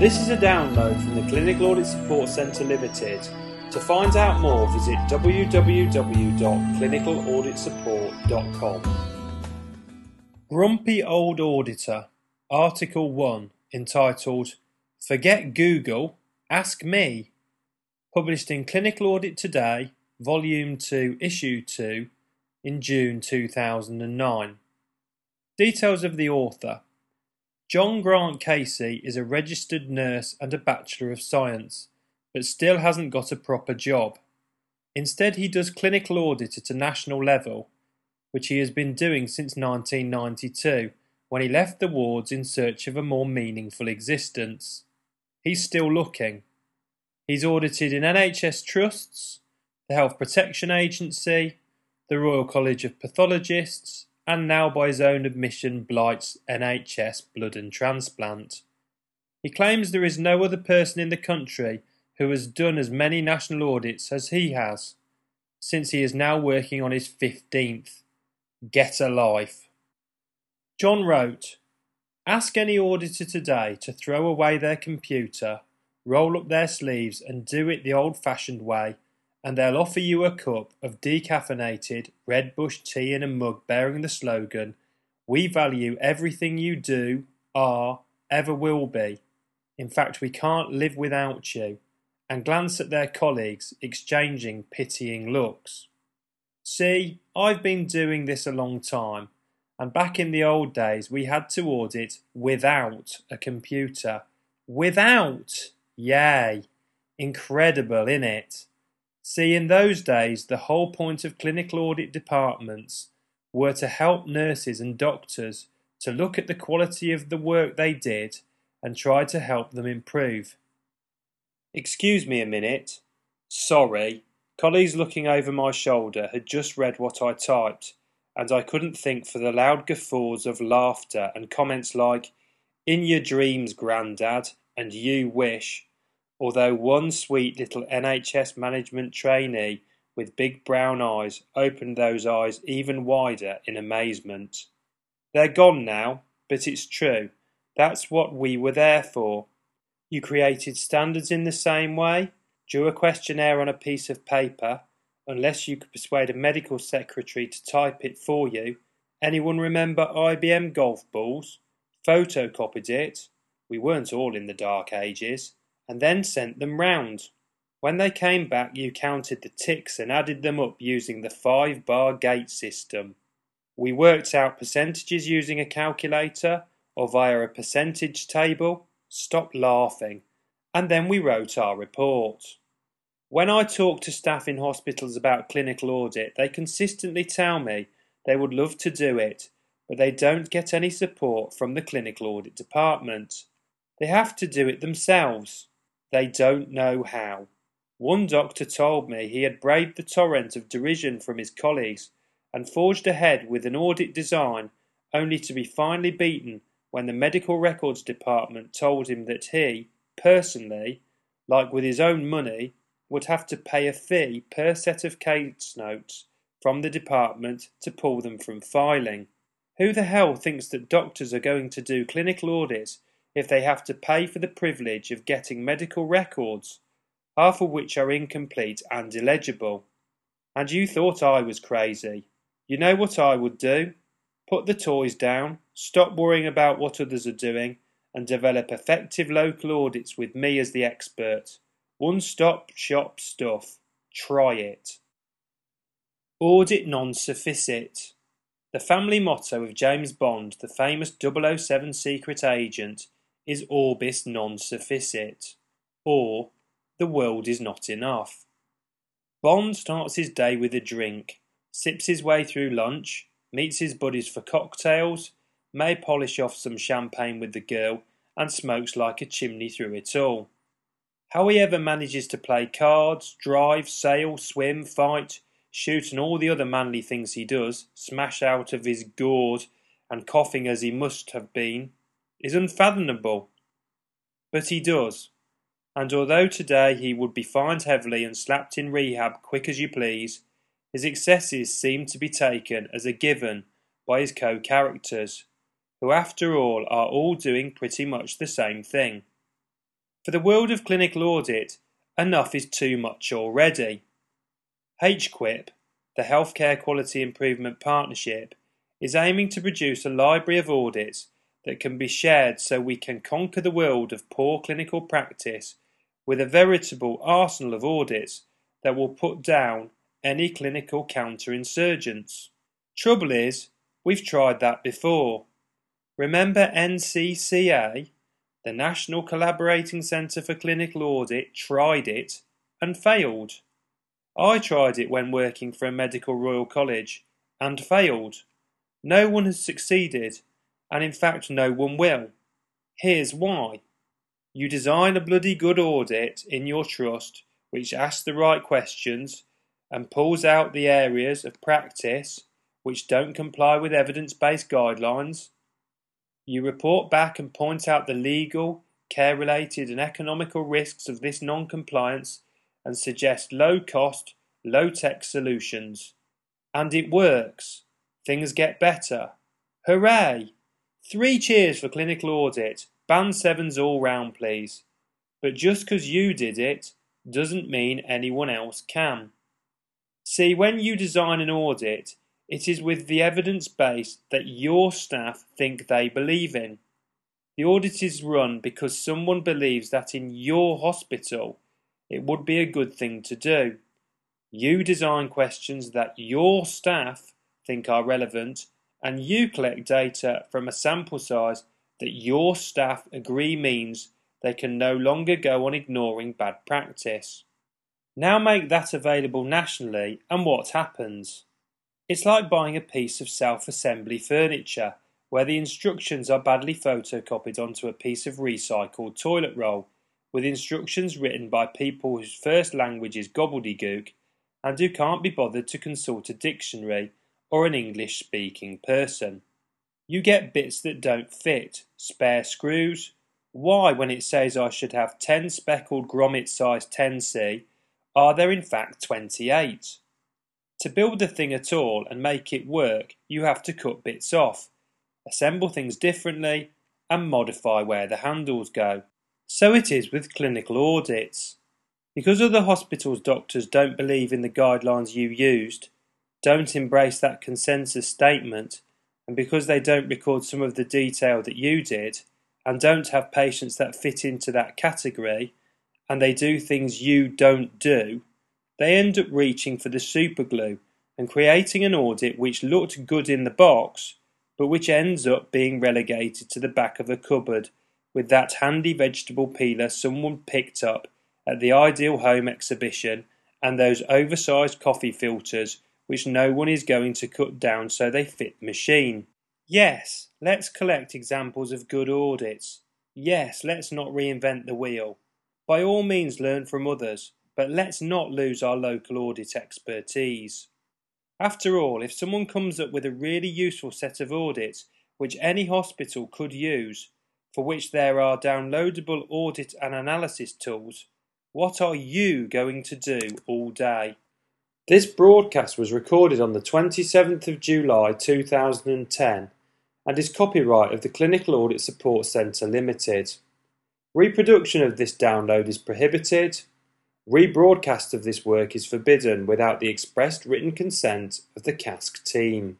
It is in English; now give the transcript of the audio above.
This is a download from the Clinical Audit Support Centre Limited. To find out more, visit www.clinicalauditsupport.com. Grumpy Old Auditor, Article 1, entitled Forget Google, Ask Me, published in Clinical Audit Today, Volume 2, Issue 2, in June 2009. Details of the author. John Grant Casey is a registered nurse and a Bachelor of Science, but still hasn't got a proper job. Instead, he does clinical audit at a national level, which he has been doing since 1992, when he left the wards in search of a more meaningful existence. He's still looking. He's audited in NHS trusts, the Health Protection Agency, the Royal College of Pathologists, and now by his own admission blights NHS blood and transplant. He claims there is no other person in the country who has done as many national audits as he has, since he is now working on his 15th. Get a life. John wrote, Ask any auditor today to throw away their computer, roll up their sleeves, and do it the old fashioned way and they'll offer you a cup of decaffeinated red bush tea in a mug bearing the slogan, We value everything you do, are, ever will be. In fact, we can't live without you, and glance at their colleagues exchanging pitying looks. See, I've been doing this a long time, and back in the old days we had to audit without a computer. Without! Yay! Incredible, innit? See, in those days, the whole point of clinical audit departments were to help nurses and doctors to look at the quality of the work they did and try to help them improve. Excuse me a minute. Sorry. Colleagues looking over my shoulder had just read what I typed, and I couldn't think for the loud guffaws of laughter and comments like, In your dreams, Grandad, and you wish, although one sweet little NHS management trainee with big brown eyes opened those eyes even wider in amazement. They're gone now, but it's true. That's what we were there for. You created standards in the same way, drew a questionnaire on a piece of paper, unless you could persuade a medical secretary to type it for you. Anyone remember IBM golf balls? Photocopied it. We weren't all in the dark ages and then sent them round. When they came back, you counted the ticks and added them up using the five bar gate system. We worked out percentages using a calculator or via a percentage table. Stop laughing. And then we wrote our report. When I talk to staff in hospitals about clinical audit, they consistently tell me they would love to do it, but they don't get any support from the clinical audit department. They have to do it themselves. They don't know how. One doctor told me he had braved the torrent of derision from his colleagues and forged ahead with an audit design only to be finally beaten when the medical records department told him that he, personally, like with his own money, would have to pay a fee per set of case notes from the department to pull them from filing. Who the hell thinks that doctors are going to do clinical audits if they have to pay for the privilege of getting medical records, half of which are incomplete and illegible. And you thought I was crazy. You know what I would do? Put the toys down, stop worrying about what others are doing, and develop effective local audits with me as the expert. One stop shop stuff. Try it. Audit non sufficit. The family motto of James Bond, the famous 007 secret agent, is orbis non sufficit, or the world is not enough. Bond starts his day with a drink, sips his way through lunch, meets his buddies for cocktails, may polish off some champagne with the girl, and smokes like a chimney through it all. How he ever manages to play cards, drive, sail, swim, fight, shoot, and all the other manly things he does, smash out of his gourd, and coughing as he must have been, is unfathomable. But he does, and although today he would be fined heavily and slapped in rehab quick as you please, his excesses seem to be taken as a given by his co-characters, who after all are all doing pretty much the same thing. For the world of clinical audit, enough is too much already. HQIP, the Healthcare Quality Improvement Partnership, is aiming to produce a library of audits that can be shared so we can conquer the world of poor clinical practice with a veritable arsenal of audits that will put down any clinical counterinsurgents. Trouble is, we've tried that before. Remember NCCA? The National Collaborating Centre for Clinical Audit tried it and failed. I tried it when working for a medical Royal College and failed. No one has succeeded, and in fact no one will. Here's why. You design a bloody good audit in your trust which asks the right questions and pulls out the areas of practice which don't comply with evidence-based guidelines. You report back and point out the legal, care-related and economical risks of this non-compliance and suggest low-cost, low-tech solutions. And it works. Things get better. Hooray! Three cheers for clinical audit. Band sevens all round, please. But just 'cause you did it doesn't mean anyone else can. See, when you design an audit, it is with the evidence base that your staff think they believe in. The audit is run because someone believes that in your hospital it would be a good thing to do. You design questions that your staff think are relevant and you collect data from a sample size that your staff agree means they can no longer go on ignoring bad practice. Now make that available nationally and what happens? It's like buying a piece of self-assembly furniture where the instructions are badly photocopied onto a piece of recycled toilet roll with instructions written by people whose first language is gobbledygook and who can't be bothered to consult a dictionary or an English speaking person. You get bits that don't fit, spare screws. Why, when it says I should have 10 speckled grommet size 10C, are there in fact 28? To build the thing at all and make it work, you have to cut bits off, assemble things differently, and modify where the handles go. So it is with clinical audits. Because other hospitals' doctors don't believe in the guidelines you used, don't embrace that consensus statement, and because they don't record some of the detail that you did, and don't have patients that fit into that category, and they do things you don't do, they end up reaching for the superglue and creating an audit which looked good in the box, but which ends up being relegated to the back of a cupboard with that handy vegetable peeler someone picked up at the Ideal Home exhibition and those oversized coffee filters which no one is going to cut down so they fit the machine. Yes, let's collect examples of good audits. Yes, let's not reinvent the wheel. By all means learn from others, but let's not lose our local audit expertise. After all, if someone comes up with a really useful set of audits which any hospital could use, for which there are downloadable audit and analysis tools, what are you going to do all day? This broadcast was recorded on the 27th of July 2010 and is copyright of the Clinical Audit Support Centre Limited. Reproduction of this download is prohibited. Rebroadcast of this work is forbidden without the expressed written consent of the CASC team.